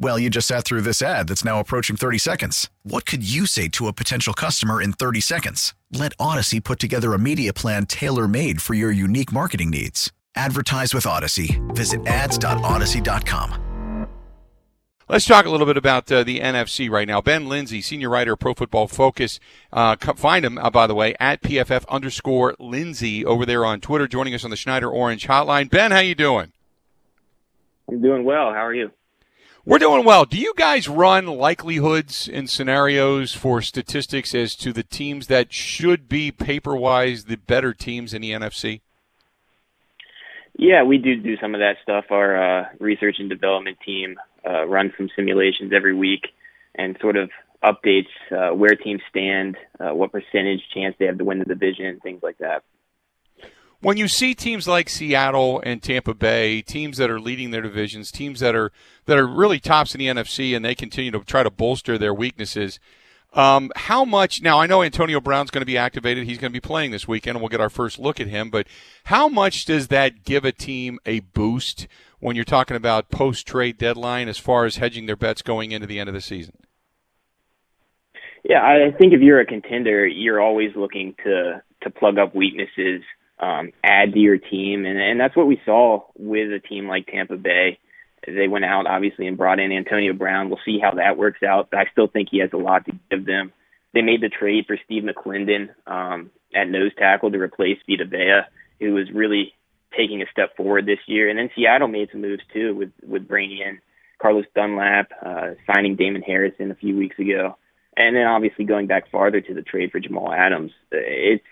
Well, you just sat through this ad that's now approaching 30 seconds. What could you say to a potential customer in 30 seconds? Let Audacy put together a media plan tailor made for your unique marketing needs. Advertise with Audacy. Visit ads.audacy.com. Let's talk a little bit about uh, the NFC right now. Ben Linsey, senior writer of Pro Football Focus. Uh, find him, uh, by the way, at PFF underscore Linsey over there on Twitter, joining us on the Schneider Orange hotline. Ben, how you doing? I'm doing well. How are you? We're doing well. Do you guys run likelihoods and scenarios for statistics as to the teams that should be paper wise the better teams in the NFC? Yeah, we do do some of that stuff. Our uh, research and development team uh, runs some simulations every week and sort of updates uh, where teams stand, uh, what percentage chance they have to win the division, things like that. When you see teams like Seattle and Tampa Bay, teams that are leading their divisions, teams that are that are really tops in the NFC, and they continue to try to bolster their weaknesses, um, how much now? I know Antonio Brown's going to be activated. He's going to be playing this weekend, and we'll get our first look at him. But how much does that give a team a boost when you're talking about post trade deadline as far as hedging their bets going into the end of the season? Yeah, I think if you're a contender, you're always looking to to plug up weaknesses, um, add to your team, and and that's what we saw with a team like Tampa Bay they went out obviously and brought in Antonio Brown. We'll see how that works out, but I still think he has a lot to give them. They made the trade for Steve McLendon um, at nose tackle to replace Vita Vea, who was really taking a step forward this year. And then Seattle made some moves too with with bringing in Carlos Dunlap, uh, signing Damon Harrison a few weeks ago, and then obviously going back farther to the trade for Jamal Adams. It's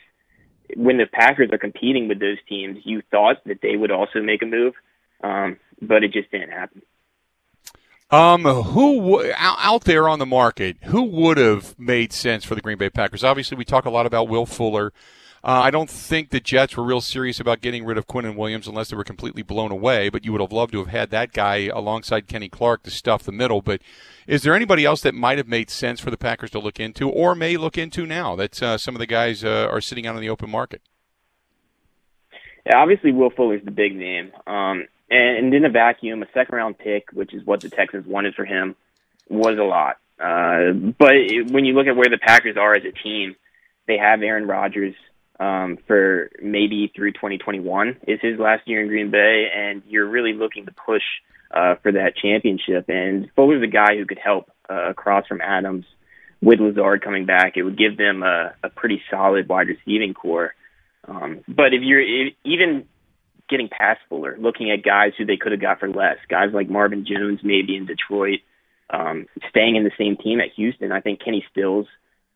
when the Packers are competing with those teams, you thought that they would also make a move. Um, but it just didn't happen. Um, who out there on the market? Who would have made sense for the Green Bay Packers? Obviously, we talk a lot about Will Fuller. Uh, I don't think the Jets were real serious about getting rid of Quinnen Williams unless they were completely blown away. But you would have loved to have had that guy alongside Kenny Clark to stuff the middle. But is there anybody else that might have made sense for the Packers to look into, or may look into now that uh, some of the guys uh, are sitting out on the open market? Yeah, obviously Will Fuller's the big name. Um, and in a vacuum, a second round pick, which is what the Texans wanted for him, was a lot. Uh, but it, when you look at where the Packers are as a team, they have Aaron Rodgers um, for maybe through 2021 is his last year in Green Bay, and you're really looking to push uh, for that championship. And Fuller's a guy who could help uh, across from Adams with Lazard coming back. It would give them a, a pretty solid wide receiving corps. Um, but if you're if, even getting past Fuller, looking at guys who they could have got for less, guys like Marvin Jones maybe in Detroit, um, staying in the same team at Houston. I think Kenny Stills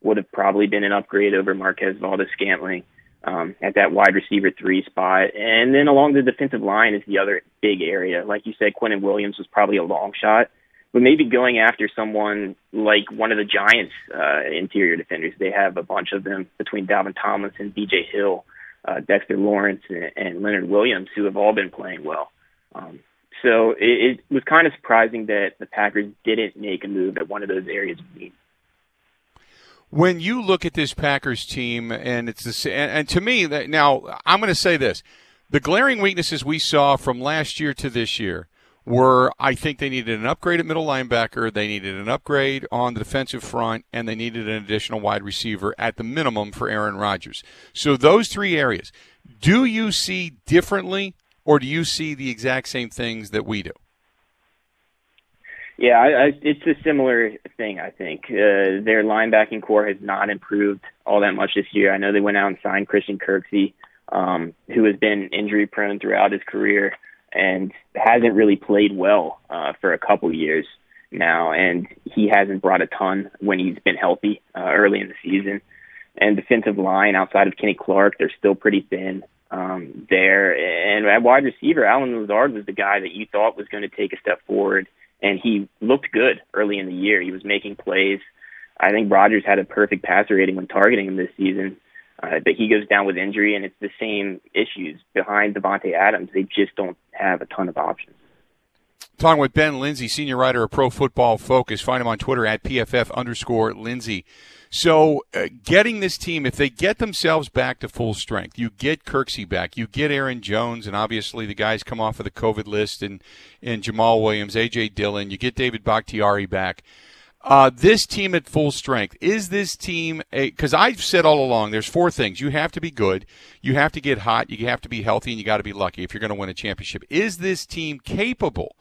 would have probably been an upgrade over Marquez Valdes-Scantling um, at that wide receiver three spot. And then along the defensive line is the other big area. Like you said, Quinnen Williams was probably a long shot, but maybe going after someone like one of the Giants' uh, interior defenders. They have a bunch of them between Dalvin Tomlinson, B.J. Hill uh, Dexter Lawrence and, and Leonard Williams, who have all been playing well. Um, so it, it was kind of surprising that the Packers didn't make a move at one of those areas of need. When you look at this Packers team, and it's the and, and to me that now I'm going to say this: the glaring weaknesses we saw from last year to this year were I think they needed an upgrade at middle linebacker, they needed an upgrade on the defensive front, and they needed an additional wide receiver at the minimum for Aaron Rodgers. So those three areas, do you see differently, or do you see the exact same things that we do? Yeah, I, I, it's a similar thing. I think uh, their linebacking corps has not improved all that much this year. I know they went out and signed Christian Kirksey, um, who has been injury prone throughout his career and hasn't really played well uh, for a couple years. now, and he hasn't brought a ton when he's been healthy uh, early in the season. And defensive line outside of Kenny Clark, they're still pretty thin um, there. And at wide receiver, Allen Lazard was the guy that you thought was going to take a step forward, and he looked good early in the year. He was making plays. I think Rodgers had a perfect passer rating when targeting him this season. Uh, but he goes down with injury, and it's the same issues behind Davante Adams. They just don't have a ton of options. Talking with Ben Linsey, senior writer of Pro Football Focus. Find him on Twitter at PFF underscore Linsey. So, uh, getting this team, if they get themselves back to full strength, you get Kirksey back, you get Aaron Jones, and obviously the guys come off of the COVID list, and, and Jamaal Williams, A.J. Dillon, you get David Bakhtiari back. Uh, this team at full strength is this team a because I've said all along there's four things you have to be good you have to get hot you have to be healthy and you got to be lucky if you're going to win a championship is this team capable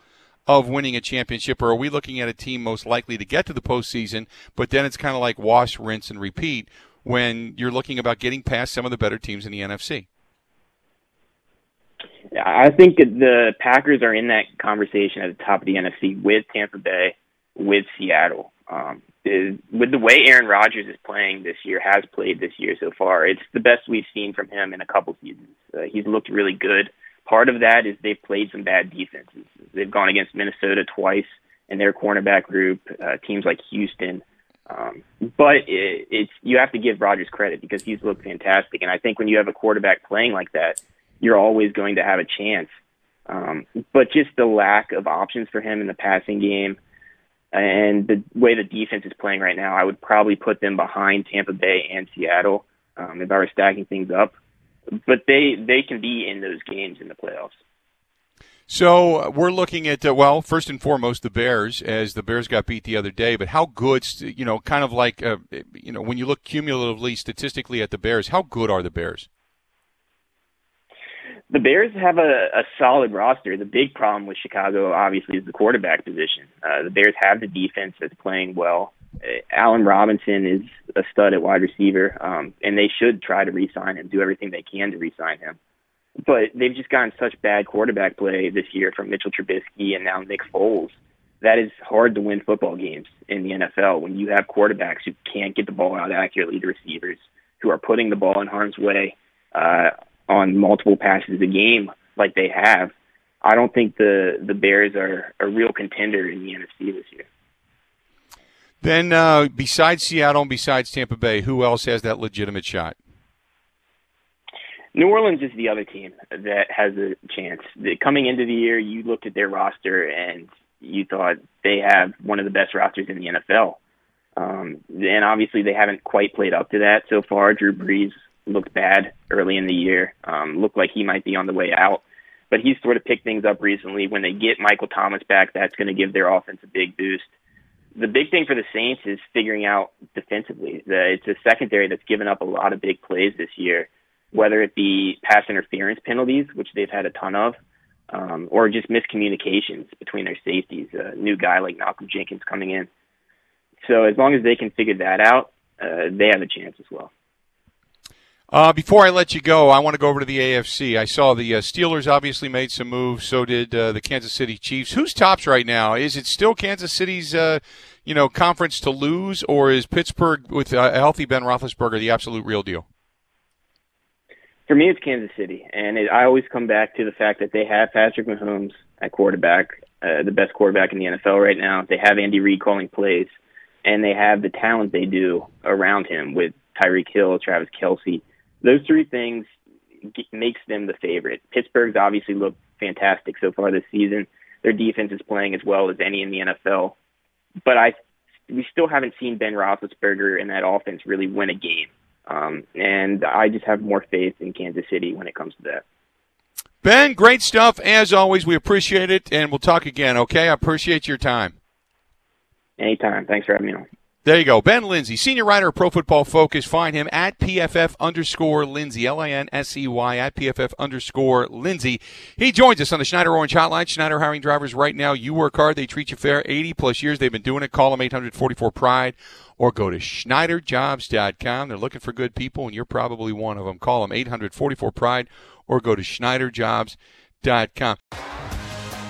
of winning a championship, or are we looking at a team most likely to get to the postseason, but then it's kind of like wash, rinse, and repeat when you're looking about getting past some of the better teams in the NFC? I think the Packers are in that conversation at the top of the NFC with Tampa Bay, with Seattle. Um, is, with the way Aaron Rodgers is playing this year, has played this year so far, it's the best we've seen from him in a couple seasons. Uh, he's looked really good. Part of that is they've played some bad defenses. They've gone against Minnesota twice in their cornerback group, uh, teams like Houston. Um, but it, it's you have to give Rodgers credit because he's looked fantastic, and I think when you have a quarterback playing like that, you're always going to have a chance. Um, but just the lack of options for him in the passing game, and the way the defense is playing right now, I would probably put them behind Tampa Bay and Seattle um, if I were stacking things up but they they can be in those games in the playoffs. So uh, we're looking at uh, well, first and foremost, the Bears, as the Bears got beat the other day. But how good, you know, kind of like uh, you know, when you look cumulatively, statistically at the Bears, how good are the Bears? The Bears have a, a solid roster. The big problem with Chicago, obviously, is the quarterback position. Uh, the Bears have the defense that's playing well. Allen Robinson is a stud at wide receiver, um, and they should try to re-sign him, do everything they can to re-sign him. But they've just gotten such bad quarterback play this year from Mitchell Trubisky and now Nick Foles. That is hard to win football games in the NFL when you have quarterbacks who can't get the ball out accurately to receivers, who are putting the ball in harm's way uh, on multiple passes a game like they have. I don't think the the Bears are a real contender in the NFC this year. Then, uh, besides Seattle and besides Tampa Bay, who else has that legitimate shot? New Orleans is the other team that has a chance. Coming into the year, you looked at their roster and you thought they have one of the best rosters in the NFL. Um, and obviously, they haven't quite played up to that so far. Drew Brees looked bad early in the year, um, looked like he might be on the way out. But he's sort of picked things up recently. When they get Michael Thomas back, that's going to give their offense a big boost the big thing for the Saints is figuring out defensively. The, it's a secondary that's given up a lot of big plays this year, whether it be pass interference penalties, which they've had a ton of, um, or just miscommunications between their safeties. A new guy like Malcolm Jenkins coming in. So as long as they can figure that out, uh, they have a chance as well. Uh, before I let you go, I want to go over to the AFC. I saw the uh, Steelers obviously made some moves. So did uh, the Kansas City Chiefs. Who's tops right now? Is it still Kansas City's, uh, you know, conference to lose, or is Pittsburgh with a healthy Ben Roethlisberger the absolute real deal? For me, it's Kansas City, and it, I always come back to the fact that they have Patrick Mahomes at quarterback, uh, the best quarterback in the NFL right now. They have Andy Reid calling plays, and they have the talent they do around him with Tyreek Hill, Travis Kelce those three things makes them the favorite. Pittsburgh's obviously looked fantastic so far this season. Their defense is playing as well as any in the NFL, but I we still haven't seen Ben Roethlisberger and that offense really win a game. Um, and I just have more faith in Kansas City when it comes to that. Ben, great stuff as always. We appreciate it, and we'll talk again. Okay, I appreciate your time. Anytime. Thanks for having me on. There you go. Ben Linsey, senior writer of Pro Football Focus. Find him at PFF underscore Linsey, L I N S E Y, at PFF underscore Linsey. He joins us on the Schneider Orange Hotline. Schneider hiring drivers right now. You work hard, they treat you fair. 80 plus years they've been doing it. Call them 844 Pride or go to SchneiderJobs.com. They're looking for good people, and you're probably one of them. Call them 844 Pride or go to SchneiderJobs.com.